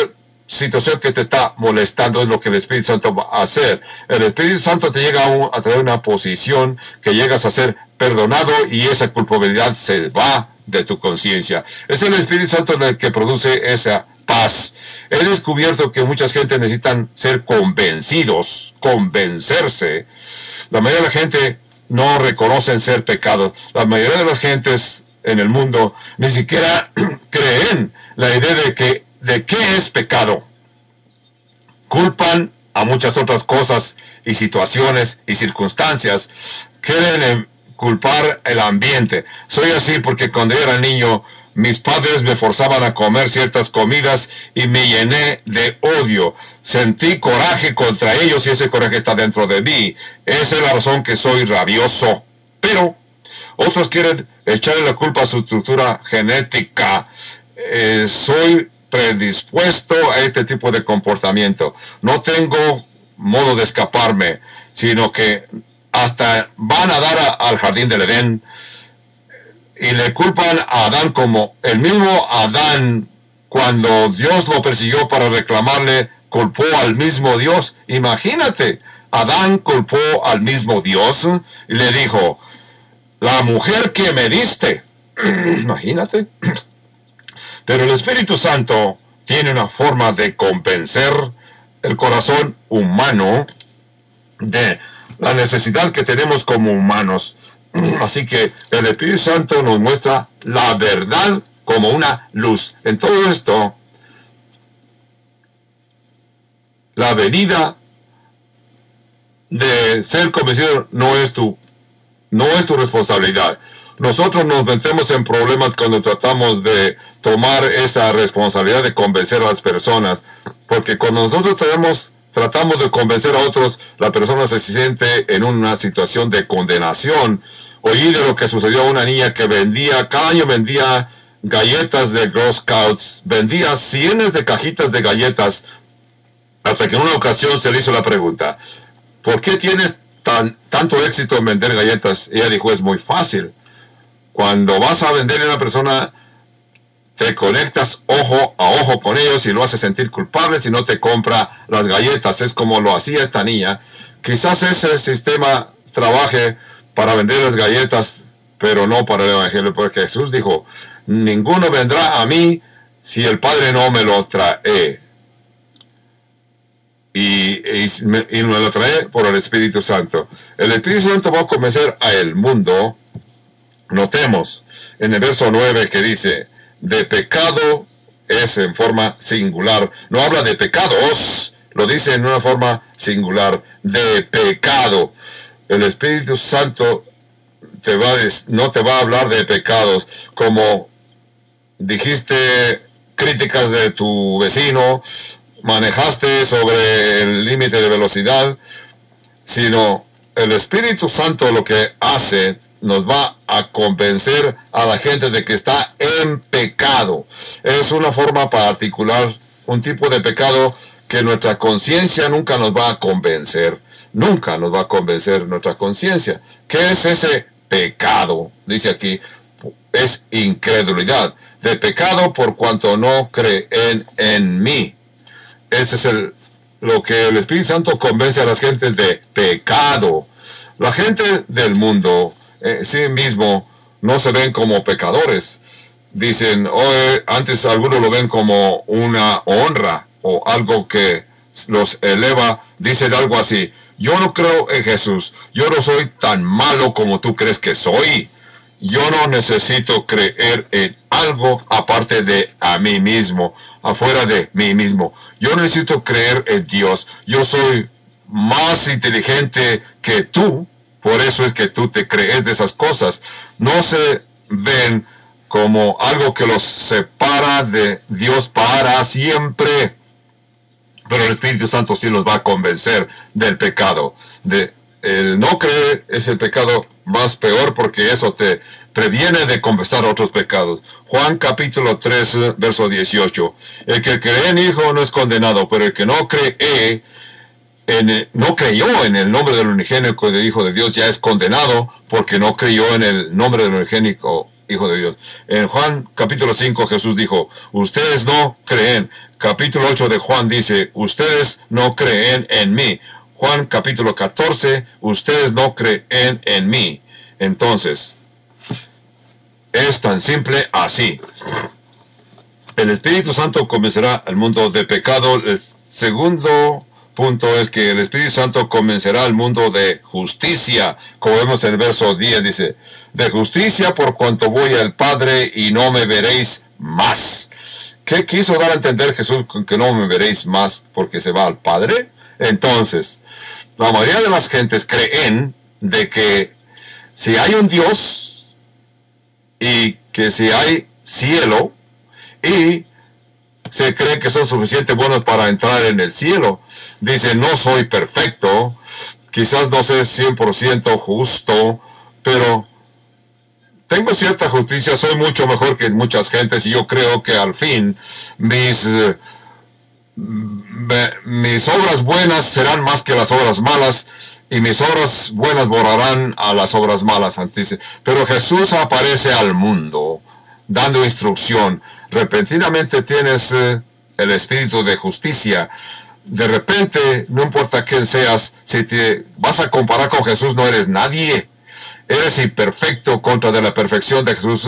[SPEAKER 1] situación que te está molestando es lo que el Espíritu Santo va a hacer. El Espíritu Santo te llega a, a traer una posición que llegas a ser perdonado y esa culpabilidad se va de tu conciencia. Es el Espíritu Santo el que produce esa paz. He descubierto que muchas gente necesitan ser convencidos, convencerse. La mayoría de la gente no reconocen ser pecados. La mayoría de las gentes en el mundo ni siquiera (clears throat) creen la idea de que de qué es pecado. Culpan a muchas otras cosas y situaciones y circunstancias. Quieren culpar el ambiente. Soy así porque cuando era niño mis padres me forzaban a comer ciertas comidas y me llené de odio. Sentí coraje contra ellos y ese coraje está dentro de mí. Esa es la razón que soy rabioso. Pero otros quieren echarle la culpa a su estructura genética. Eh, soy predispuesto a este tipo de comportamiento. No tengo modo de escaparme, sino que hasta van a dar al jardín del Edén y le culpan a Adán como el mismo Adán cuando Dios lo persiguió para reclamarle, culpó al mismo Dios. Imagínate, Adán culpó al mismo Dios y le dijo, la mujer que me diste. (clears throat) Imagínate. (clears throat) Pero el Espíritu Santo tiene una forma de convencer el corazón humano de la necesidad que tenemos como humanos. (clears throat) Así que el Espíritu Santo nos muestra la verdad como una luz. En todo esto, la venida de ser convencido no es tu, no es tu responsabilidad. Nosotros nos metemos en problemas cuando tratamos de tomar esa responsabilidad de convencer a las personas, porque cuando nosotros tenemos, tratamos de convencer a otros, la persona se siente en una situación de condenación. Oí de lo que sucedió a una niña que vendía, cada año vendía galletas de Girl Scouts, vendía cientos de cajitas de galletas, hasta que en una ocasión se le hizo la pregunta, ¿por qué tienes tan, tanto éxito en vender galletas? ella dijo, es muy fácil cuando vas a venderle a una persona, te conectas ojo a ojo con ellos y lo haces sentir culpable si no te compra las galletas. Es como lo hacía esta niña. Quizás ese sistema trabaje para vender las galletas, pero no para el Evangelio, porque Jesús dijo, ninguno vendrá a mí si el Padre no me lo trae. Y, me, y me lo trae por el Espíritu Santo. El Espíritu Santo va a convencer a el mundo Notemos en el verso 9 que dice, de pecado es en forma singular. No habla de pecados, lo dice en una forma singular, de pecado. El Espíritu Santo te va no te va a hablar de pecados como dijiste críticas de tu vecino, manejaste sobre el límite de velocidad, sino el Espíritu Santo lo que hace nos va a convencer a la gente de que está en pecado. Es una forma particular, un tipo de pecado que nuestra conciencia nunca nos va a convencer. Nunca nos va a convencer nuestra conciencia. ¿Qué es ese pecado? Dice aquí, es incredulidad. De pecado por cuanto no creen en mí. Ese es el, lo que el Espíritu Santo convence a las gentes de pecado. La gente del mundo en sí mismo no se ven como pecadores. dicen, oh, antes algunos lo ven como una honra o algo que los eleva, dicen algo así, yo no creo en Jesús, yo no soy tan malo como tú crees que soy. Yo no necesito creer en algo aparte de a mí mismo, afuera de mí mismo. Yo necesito creer en Dios. Yo soy más inteligente que tú. Por eso es que tú te crees de esas cosas. No se ven como algo que los separa de Dios para siempre. Pero el Espíritu Santo sí los va a convencer del pecado. De el no creer es el pecado más peor porque eso te previene de confesar otros pecados. Juan capítulo 3, verso 18. El que cree en Hijo no es condenado, pero el que no cree en no creyó en el nombre del unigénico del Hijo de Dios ya es condenado porque no creyó en el nombre del unigénico Hijo de Dios. En Juan capítulo 5 Jesús dijo, ustedes no creen. Capítulo 8 de Juan dice, ustedes no creen en mí. Juan capítulo 14, ustedes no creen en mí. Entonces, es tan simple así. El Espíritu Santo convencerá al mundo de pecado. El segundo punto es que el Espíritu Santo convencerá al mundo de justicia. Como vemos en el verso 10, dice, de justicia por cuanto voy al Padre y no me veréis más. ¿Qué quiso dar a entender Jesús con que no me veréis más porque se va al Padre? Entonces, la mayoría de las gentes creen de que si hay un Dios y que si hay cielo y se creen que son suficientemente buenos para entrar en el cielo. Dice, no soy perfecto, quizás no sé 100% justo, pero tengo cierta justicia, soy mucho mejor que muchas gentes y yo creo que al fin mis... Eh, mis obras buenas serán más que las obras malas y mis obras buenas borrarán a las obras malas. Pero Jesús aparece al mundo dando instrucción. Repentinamente tienes eh, el espíritu de justicia. De repente, no importa quién seas, si te vas a comparar con Jesús, no eres nadie. Eres imperfecto contra de la perfección de Jesús.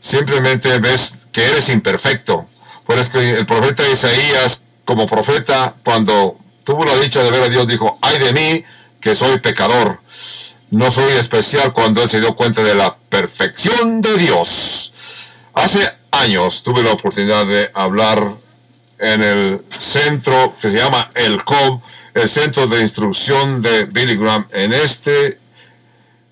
[SPEAKER 1] Simplemente ves que eres imperfecto. Por eso el profeta Isaías, como profeta, cuando tuvo la dicha de ver a Dios, dijo, ay de mí, que soy pecador. No soy especial cuando él se dio cuenta de la perfección de Dios. Hace años tuve la oportunidad de hablar en el centro que se llama el COB, el centro de instrucción de Billy Graham. En este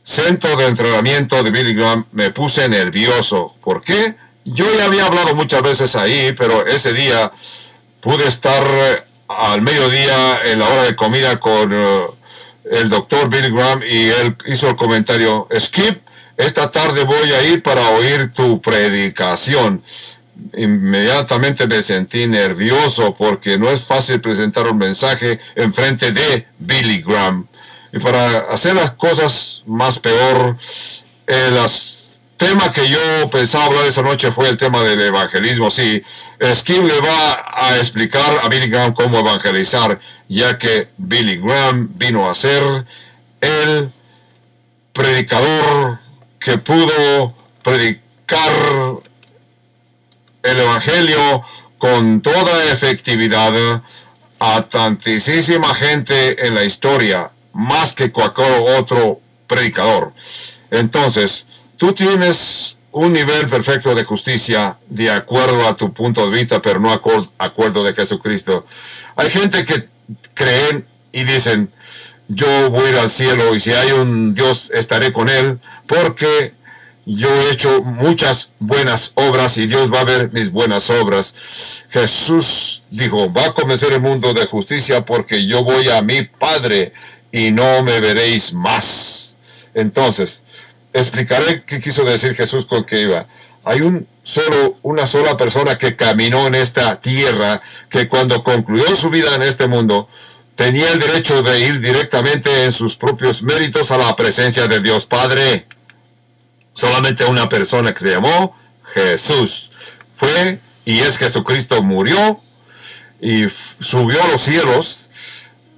[SPEAKER 1] centro de entrenamiento de Billy Graham me puse nervioso. ¿Por qué? Yo ya había hablado muchas veces ahí, pero ese día pude estar eh, al mediodía en la hora de comida con eh, el doctor Billy Graham y él hizo el comentario, Skip, esta tarde voy a ir para oír tu predicación. Inmediatamente me sentí nervioso porque no es fácil presentar un mensaje en frente de Billy Graham. Y para hacer las cosas más peor, el tema que yo pensaba hablar esa noche fue el tema del evangelismo. Sí, Skip le va a explicar a Billy Graham cómo evangelizar ya que Billy Graham vino a ser el predicador que pudo predicar el Evangelio con toda efectividad a tantísima gente en la historia, más que cualquier otro predicador. Entonces, tú tienes un nivel perfecto de justicia de acuerdo a tu punto de vista, pero no acuerdo de Jesucristo. Hay gente que creen y dicen, yo voy al cielo y si hay un Dios estaré con él porque yo he hecho muchas buenas obras y Dios va a ver mis buenas obras. Jesús dijo, va a convencer el mundo de justicia porque yo voy a mi Padre y no me veréis más. Entonces, explicaré qué quiso decir Jesús con que iba. Hay un solo, una sola persona que caminó en esta tierra, que cuando concluyó su vida en este mundo, tenía el derecho de ir directamente en sus propios méritos a la presencia de Dios Padre. Solamente una persona que se llamó Jesús. Fue y es Jesucristo murió y subió a los cielos.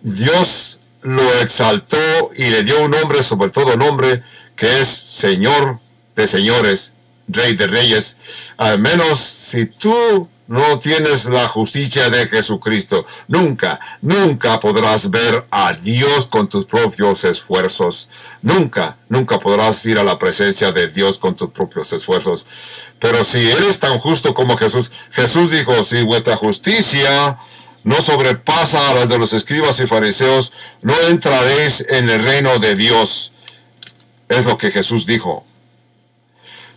[SPEAKER 1] Dios lo exaltó y le dio un nombre, sobre todo nombre, que es Señor de señores Rey de Reyes, al menos si tú no tienes la justicia de Jesucristo, nunca, nunca podrás ver a Dios con tus propios esfuerzos. Nunca, nunca podrás ir a la presencia de Dios con tus propios esfuerzos. Pero si eres tan justo como Jesús, Jesús dijo, si vuestra justicia no sobrepasa a las de los escribas y fariseos, no entraréis en el reino de Dios. Es lo que Jesús dijo.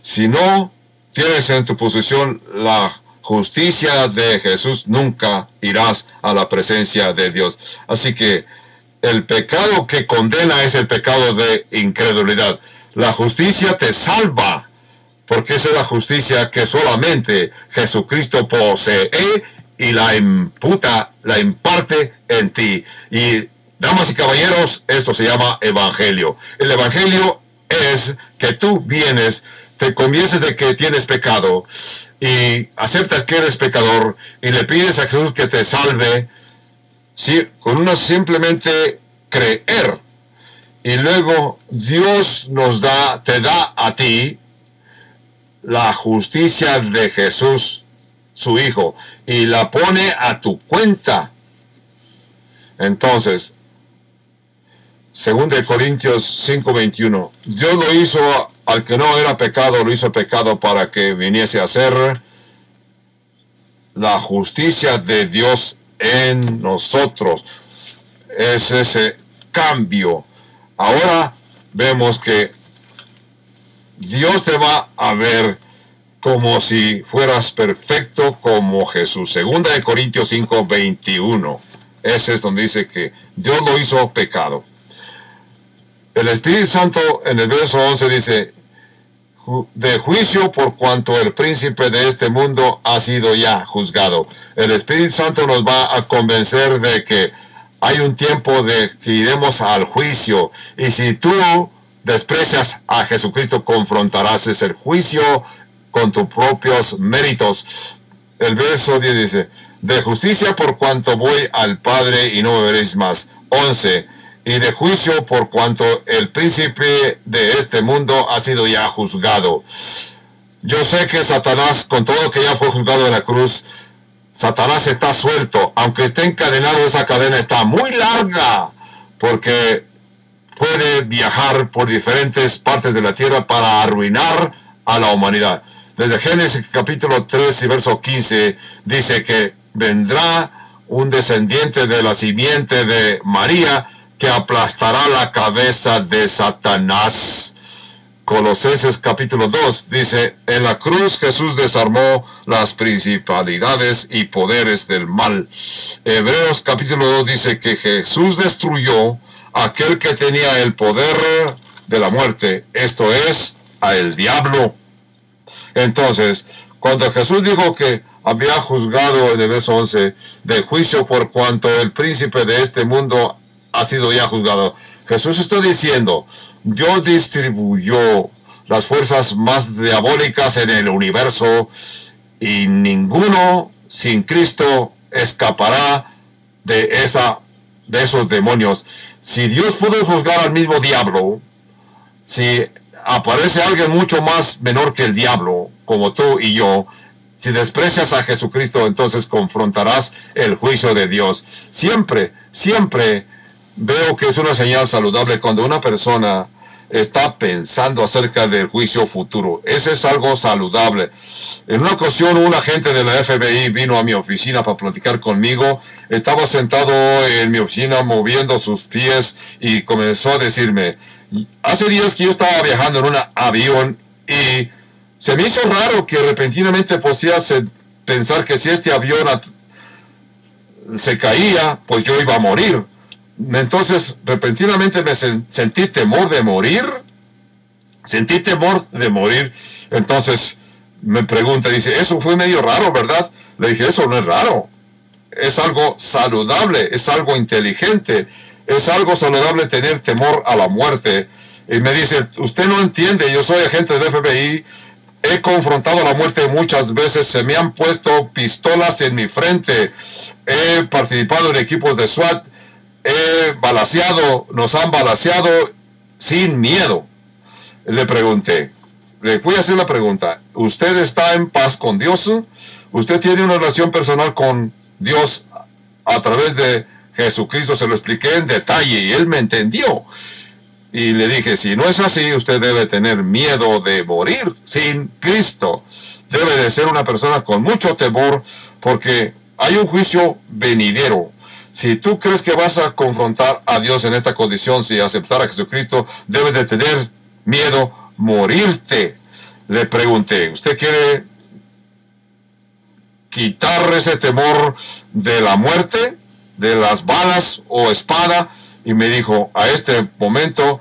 [SPEAKER 1] Si no tienes en tu posición la justicia de Jesús, nunca irás a la presencia de Dios. Así que el pecado que condena es el pecado de incredulidad. La justicia te salva, porque esa es la justicia que solamente Jesucristo posee y la imputa, la imparte en ti. Y, damas y caballeros, esto se llama evangelio. El evangelio es que tú vienes, te convienes de que tienes pecado y aceptas que eres pecador y le pides a Jesús que te salve, si, con una simplemente creer. Y luego Dios nos da, te da a ti la justicia de Jesús su Hijo y la pone a tu cuenta. Entonces, según de Corintios 5:21, Dios lo hizo al que no era pecado, lo hizo pecado para que viniese a ser la justicia de Dios en nosotros. Es ese cambio. Ahora vemos que Dios te va a ver como si fueras perfecto como Jesús. Segunda de Corintios 5, 21. Ese es donde dice que Dios lo hizo pecado. El Espíritu Santo en el verso 11 dice, de juicio por cuanto el príncipe de este mundo ha sido ya juzgado. El Espíritu Santo nos va a convencer de que hay un tiempo de que iremos al juicio. Y si tú desprecias a Jesucristo, confrontarás ese juicio con tus propios méritos. El verso 10 dice, de justicia por cuanto voy al Padre y no me veréis más. 11. Y de juicio por cuanto el príncipe de este mundo ha sido ya juzgado. Yo sé que Satanás, con todo que ya fue juzgado en la cruz, Satanás está suelto, aunque esté encadenado, esa cadena está muy larga, porque puede viajar por diferentes partes de la tierra para arruinar a la humanidad. Desde Génesis capítulo 3 y verso 15 dice que vendrá un descendiente de la simiente de María que aplastará la cabeza de Satanás. Colosenses capítulo 2 dice, en la cruz Jesús desarmó las principalidades y poderes del mal. Hebreos capítulo 2 dice que Jesús destruyó aquel que tenía el poder de la muerte, esto es, a el diablo. Entonces, cuando Jesús dijo que había juzgado en el verso 11 de juicio por cuanto el príncipe de este mundo ha sido ya juzgado, Jesús está diciendo, yo distribuyó las fuerzas más diabólicas en el universo y ninguno sin Cristo escapará de esa de esos demonios. Si Dios pudo juzgar al mismo diablo, si aparece alguien mucho más menor que el diablo, como tú y yo, si desprecias a Jesucristo, entonces confrontarás el juicio de Dios. Siempre, siempre veo que es una señal saludable cuando una persona está pensando acerca del juicio futuro. Ese es algo saludable. En una ocasión, un agente de la FBI vino a mi oficina para platicar conmigo. Estaba sentado en mi oficina moviendo sus pies y comenzó a decirme, hace días que yo estaba viajando en un avión y se me hizo raro que repentinamente podía pensar que si este avión se caía, pues yo iba a morir. Entonces, repentinamente me sentí temor de morir. Sentí temor de morir. Entonces, me pregunta, dice, eso fue medio raro, ¿verdad? Le dije, eso no es raro. Es algo saludable, es algo inteligente es algo saludable tener temor a la muerte. Y me dice, usted no entiende, yo soy agente del FBI, he confrontado la muerte muchas veces, se me han puesto pistolas en mi frente, he participado en equipos de SWAT, he balaseado, nos han balaseado sin miedo. Le pregunté, le voy a hacer la pregunta. ¿Usted está en paz con Dios? ¿Usted tiene una relación personal con Dios a través de Jesucristo? Se lo expliqué en detalle y él me entendió. Y le dije, si no es así, usted debe tener miedo de morir sin Cristo. Debe de ser una persona con mucho temor porque hay un juicio venidero. Si tú crees que vas a confrontar a Dios en esta condición, si aceptar a Jesucristo, debes de tener miedo morirte. Le pregunté, ¿usted quiere quitar ese temor de la muerte, de las balas o espada? Y me dijo, a este momento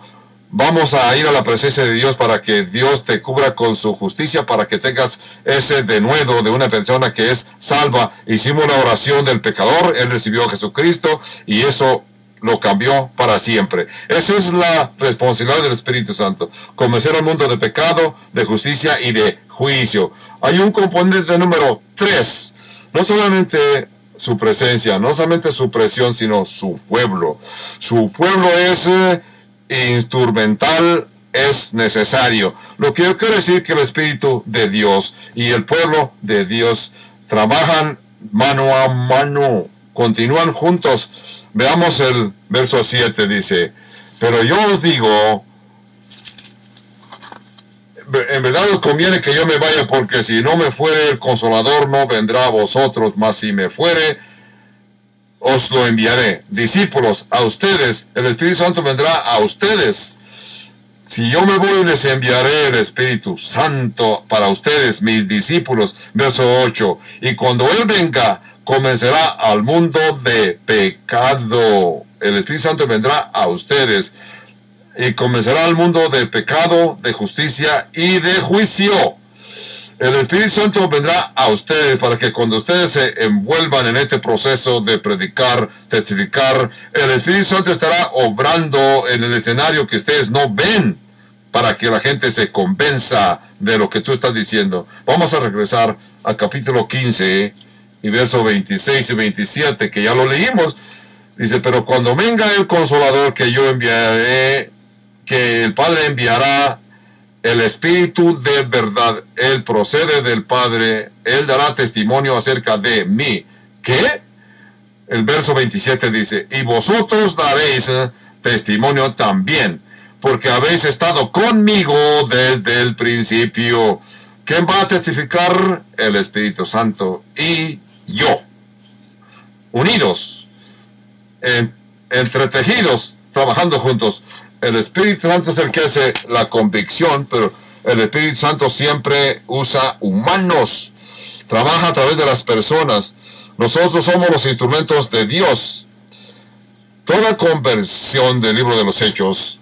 [SPEAKER 1] vamos a ir a la presencia de Dios para que Dios te cubra con su justicia, para que tengas ese denuedo de una persona que es salva. Hicimos la oración del pecador, él recibió a Jesucristo y eso lo cambió para siempre. Esa es la responsabilidad del Espíritu Santo, convencer al mundo de pecado, de justicia y de juicio. Hay un componente número tres, no solamente su presencia, no solamente su presión, sino su pueblo. Su pueblo es eh, instrumental, es necesario. Lo que yo quiero decir que el Espíritu de Dios y el pueblo de Dios trabajan mano a mano, continúan juntos Veamos el verso 7, dice, pero yo os digo, en verdad os conviene que yo me vaya, porque si no me fuere el consolador, no vendrá a vosotros, mas si me fuere, os lo enviaré. Discípulos, a ustedes, el Espíritu Santo vendrá a ustedes. Si yo me voy, les enviaré el Espíritu Santo para ustedes, mis discípulos. Verso 8. Y cuando Él venga, comenzará al mundo de pecado. El Espíritu Santo vendrá a ustedes y comenzará al mundo de pecado, de justicia y de juicio. El Espíritu Santo vendrá a ustedes para que cuando ustedes se envuelvan en este proceso de predicar, testificar, el Espíritu Santo estará obrando en el escenario que ustedes no ven para que la gente se convenza de lo que tú estás diciendo. Vamos a regresar al capítulo 15 y versos 26 y 27, que ya lo leímos, dice, pero cuando venga el consolador que yo enviaré, que el Padre enviará el Espíritu de verdad, Él procede del Padre, Él dará testimonio acerca de mí. ¿Qué? El verso 27 dice, y vosotros daréis testimonio también, porque habéis estado conmigo desde el principio. ¿Quién va a testificar? El Espíritu Santo. Y yo, unidos, entretejidos, trabajando juntos. El Espíritu Santo es el que hace la convicción, pero el Espíritu Santo siempre usa humanos, trabaja a través de las personas. Nosotros somos los instrumentos de Dios. Toda conversión del libro de los Hechos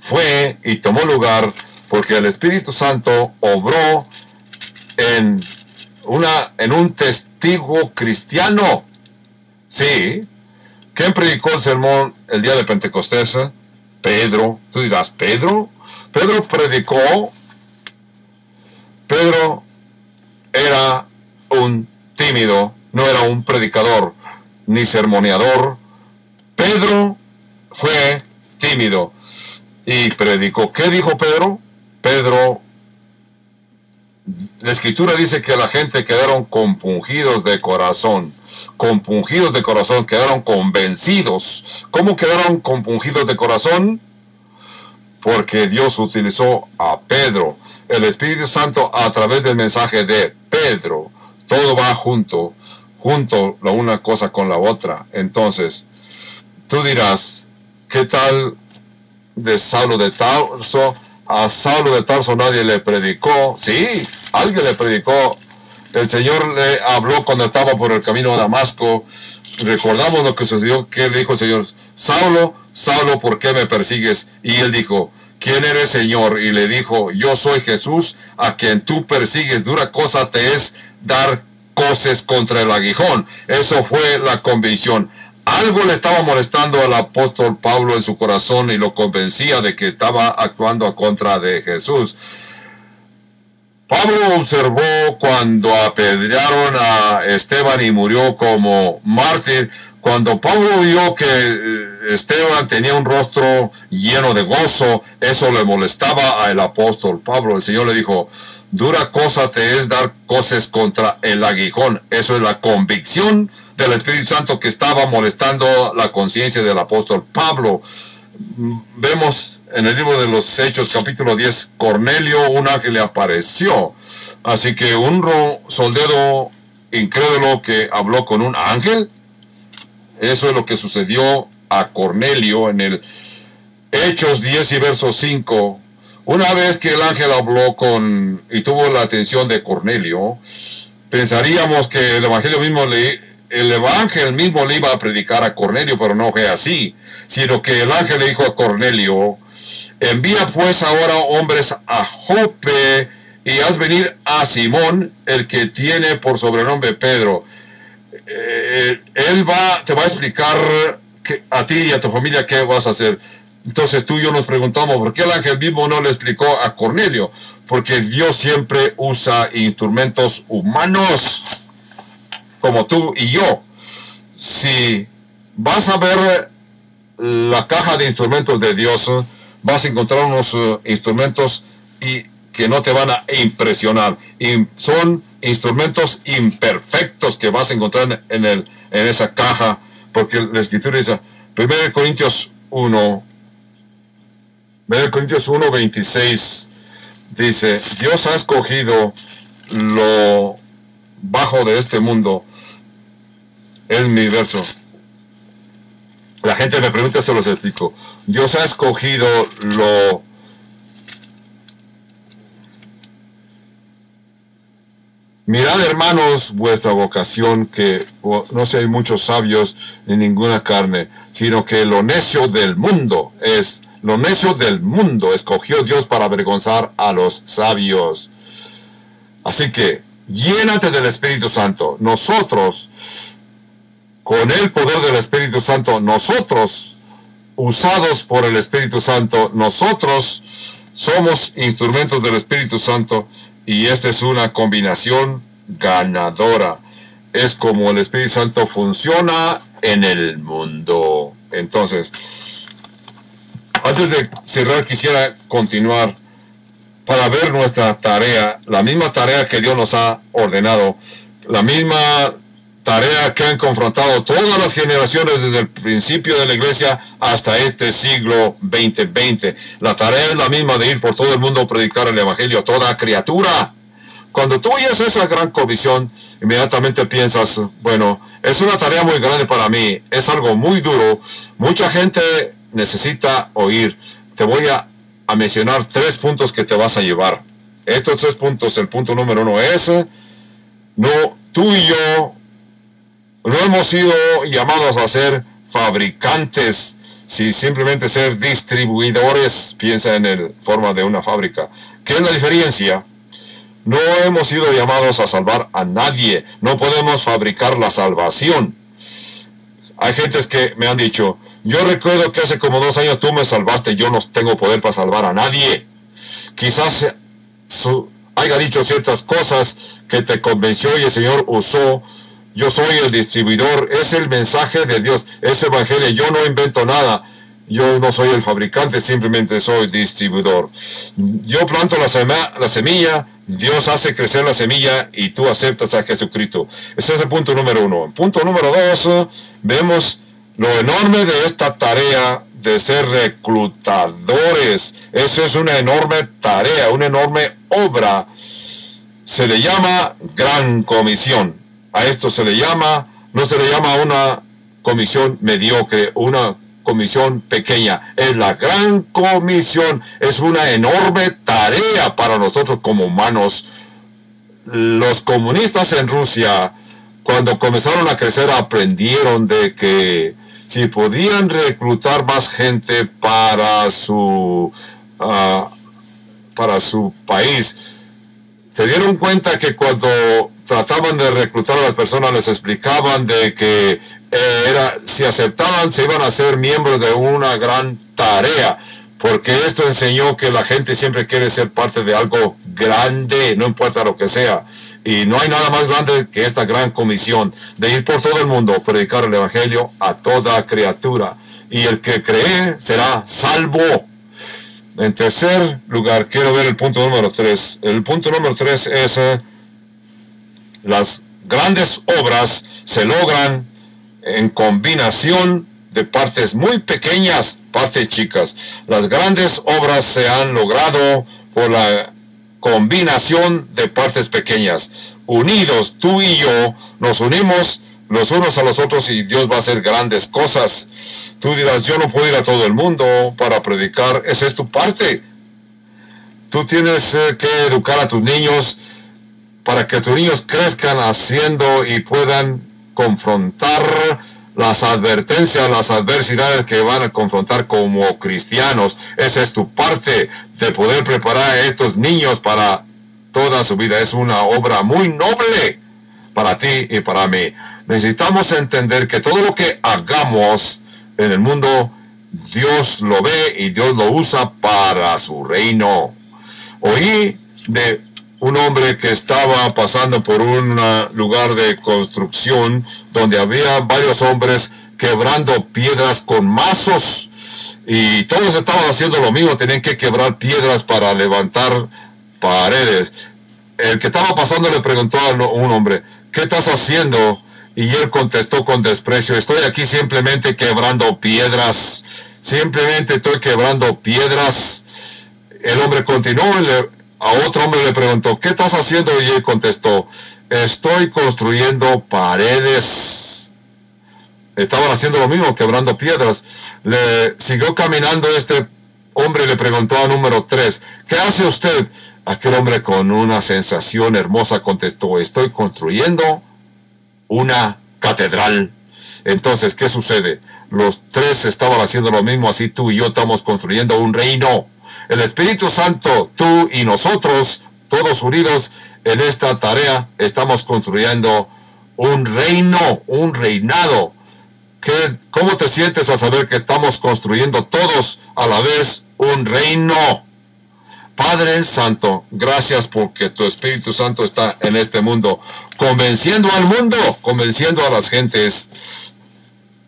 [SPEAKER 1] fue y tomó lugar porque el Espíritu Santo obró en una, en un testigo cristiano. Sí. ¿Quién predicó el sermón el día de Pentecostés? Pedro. Tú dirás, ¿Pedro? Pedro predicó. Pedro era un tímido, no era un predicador ni sermoneador. Pedro fue tímido y predicó. ¿Qué dijo Pedro? Pedro la escritura dice que la gente quedaron compungidos de corazón. Compungidos de corazón, quedaron convencidos. ¿Cómo quedaron compungidos de corazón? Porque Dios utilizó a Pedro, el Espíritu Santo a través del mensaje de Pedro. Todo va junto, junto la una cosa con la otra. Entonces, tú dirás, ¿qué tal de Saulo de Tarso? a Saulo de Tarso nadie le predicó. Sí, alguien le predicó. El Señor le habló cuando estaba por el camino a Damasco. Recordamos lo que sucedió, que le dijo el Señor, Saulo, Saulo, ¿por qué me persigues? Y él dijo, ¿quién eres Señor? Y le dijo, yo soy Jesús, a quien tú persigues. Dura cosa te es dar coces contra el aguijón. Eso fue la convicción. Algo le estaba molestando al apóstol Pablo en su corazón y lo convencía de que estaba actuando a contra de Jesús. Pablo observó cuando apedrearon a Esteban y murió como mártir. Cuando Pablo vio que eh, Esteban tenía un rostro lleno de gozo, eso le molestaba al apóstol Pablo. El Señor le dijo, dura cosa te es dar cosas contra el aguijón. Eso es la convicción del Espíritu Santo que estaba molestando la conciencia del apóstol Pablo vemos en el libro de los Hechos capítulo 10, Cornelio, un ángel le apareció. Así que un soldado incrédulo que habló con un ángel, eso es lo que sucedió a Cornelio en el Hechos 10 y verso 5. Una vez que el ángel habló con y tuvo la atención de Cornelio, pensaríamos que el Evangelio mismo le, el ángel mismo le iba a predicar a Cornelio, pero no fue así, sino que el ángel le dijo a Cornelio, envía pues ahora hombres a Jope y haz venir a Simón, el que tiene por sobrenombre Pedro. Eh, él va, te va a explicar que, a ti y a tu familia qué vas a hacer. Entonces tú y yo nos preguntamos, ¿por qué el ángel mismo no le explicó a Cornelio? Porque Dios siempre usa instrumentos humanos como tú y yo. Si vas a ver la caja de instrumentos de Dios, vas a encontrar unos eh, instrumentos y que no te van a impresionar. Y son instrumentos imperfectos que vas a encontrar en, el, en esa caja, porque la escritura dice, 1 Corintios 1, 1 Corintios 1, 26, dice, Dios ha escogido lo bajo de este mundo es mi verso. La gente me pregunta, se los explico. Dios ha escogido lo Mirad, hermanos, vuestra vocación, que no hay muchos sabios en ninguna carne, sino que lo necio del mundo es, lo necio del mundo escogió Dios para avergonzar a los sabios. Así que, llénate del Espíritu Santo. Nosotros con el poder del Espíritu Santo, nosotros, usados por el Espíritu Santo, nosotros somos instrumentos del Espíritu Santo y esta es una combinación ganadora. Es como el Espíritu Santo funciona en el mundo. Entonces, antes de cerrar, quisiera continuar para ver nuestra tarea, la misma tarea que Dios nos ha ordenado, la misma tarea que han confrontado todas las generaciones desde el principio de la iglesia hasta este siglo 2020. La tarea es la misma de ir por todo el mundo a predicar el Evangelio a toda criatura. Cuando tú oyes esa gran comisión, inmediatamente piensas, bueno, es una tarea muy grande para mí, es algo muy duro, mucha gente necesita oír. Te voy a, a mencionar tres puntos que te vas a llevar. Estos tres puntos, el punto número uno es, no, tú y yo no hemos sido llamados a ser fabricantes, si simplemente ser distribuidores, piensa en el forma de una fábrica. ¿Qué es la diferencia? No hemos sido llamados a salvar a nadie, no podemos fabricar la salvación. Hay gentes que me han dicho, yo recuerdo que hace como dos años tú me salvaste, yo no tengo poder para salvar a nadie. Quizás su, haya dicho ciertas cosas que te convenció y el Señor usó yo soy el distribuidor, es el mensaje de Dios, es evangelio, yo no invento nada. Yo no soy el fabricante, simplemente soy distribuidor. Yo planto la, la semilla, Dios hace crecer la semilla y tú aceptas a Jesucristo. Ese es el punto número uno. Punto número dos, vemos lo enorme de esta tarea de ser reclutadores. Eso es una enorme tarea, una enorme obra. Se le llama gran comisión. A esto se le llama, no se le llama una comisión mediocre, una comisión pequeña. Es la gran comisión, es una enorme tarea para nosotros como humanos. Los comunistas en Rusia, cuando comenzaron a crecer, aprendieron de que si podían reclutar más gente para su, ah, para su país, se dieron cuenta que cuando trataban de reclutar a las personas, les explicaban de que eh, era, si aceptaban, se iban a ser miembros de una gran tarea. porque esto enseñó que la gente siempre quiere ser parte de algo grande, no importa lo que sea. Y no hay nada más grande que esta gran comisión de ir por todo el mundo, predicar el Evangelio a toda criatura. Y el que cree será salvo. En tercer lugar, quiero ver el punto número tres. El punto número tres es eh, las grandes obras se logran en combinación de partes muy pequeñas, partes chicas. Las grandes obras se han logrado por la combinación de partes pequeñas. Unidos, tú y yo, nos unimos los unos a los otros y Dios va a hacer grandes cosas. Tú dirás, yo no puedo ir a todo el mundo para predicar. Esa es tu parte. Tú tienes eh, que educar a tus niños para que tus niños crezcan haciendo y puedan confrontar las advertencias, las adversidades que van a confrontar como cristianos. Esa es tu parte de poder preparar a estos niños para toda su vida. Es una obra muy noble para ti y para mí. Necesitamos entender que todo lo que hagamos en el mundo, Dios lo ve y Dios lo usa para su reino. Oí de un hombre que estaba pasando por un lugar de construcción donde había varios hombres quebrando piedras con mazos y todos estaban haciendo lo mismo, tenían que quebrar piedras para levantar paredes. El que estaba pasando le preguntó a un hombre, ¿qué estás haciendo? Y él contestó con desprecio, estoy aquí simplemente quebrando piedras, simplemente estoy quebrando piedras. El hombre continuó y le, a otro hombre le preguntó, ¿qué estás haciendo? Y él contestó, estoy construyendo paredes. Estaban haciendo lo mismo, quebrando piedras. Le siguió caminando este hombre le preguntó a número tres, ¿qué hace usted? Aquel hombre con una sensación hermosa contestó, estoy construyendo una catedral. Entonces, ¿qué sucede? Los tres estaban haciendo lo mismo, así tú y yo estamos construyendo un reino. El Espíritu Santo, tú y nosotros, todos unidos en esta tarea, estamos construyendo un reino, un reinado. ¿Qué, ¿Cómo te sientes al saber que estamos construyendo todos a la vez un reino? Padre Santo, gracias porque tu Espíritu Santo está en este mundo, convenciendo al mundo, convenciendo a las gentes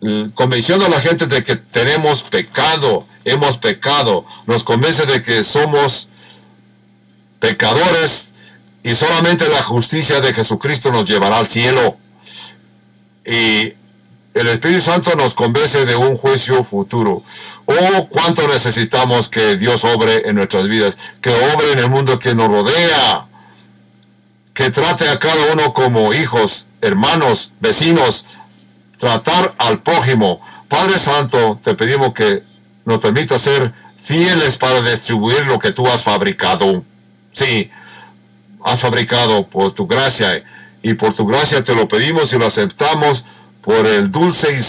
[SPEAKER 1] Mm, convenciendo a la gente de que tenemos pecado, hemos pecado, nos convence de que somos pecadores y solamente la justicia de Jesucristo nos llevará al cielo. Y el Espíritu Santo nos convence de un juicio futuro. Oh, cuánto necesitamos que Dios obre en nuestras vidas, que obre en el mundo que nos rodea, que trate a cada uno como hijos, hermanos, vecinos, tratar al prójimo. Padre Santo, te pedimos que nos permita ser fieles para distribuir lo que tú has fabricado. Sí, has fabricado por tu gracia y por tu gracia te lo pedimos y lo aceptamos por el dulce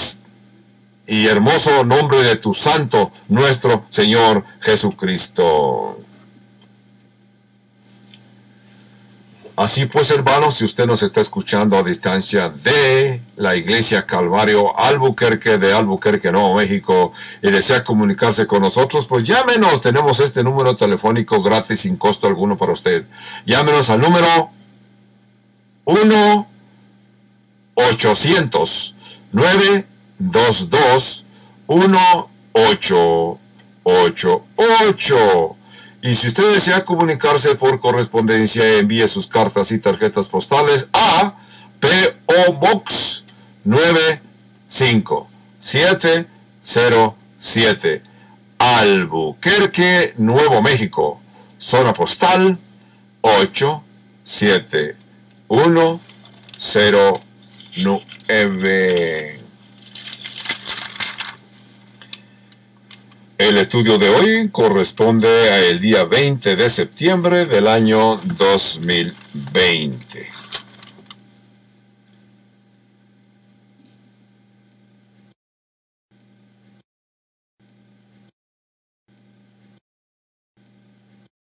[SPEAKER 1] y hermoso nombre de tu Santo, nuestro Señor Jesucristo. Así pues, hermanos, si usted nos está escuchando a distancia de la iglesia Calvario Albuquerque de Albuquerque, Nuevo México, y desea comunicarse con nosotros, pues llámenos. Tenemos este número telefónico gratis sin costo alguno para usted. Llámenos al número 1 800 922 1888 y si usted desea comunicarse por correspondencia, envíe sus cartas y tarjetas postales a P.O. Box 95707 Albuquerque, Nuevo México. Zona postal 87109. El estudio de hoy corresponde al día 20 de septiembre del año 2020.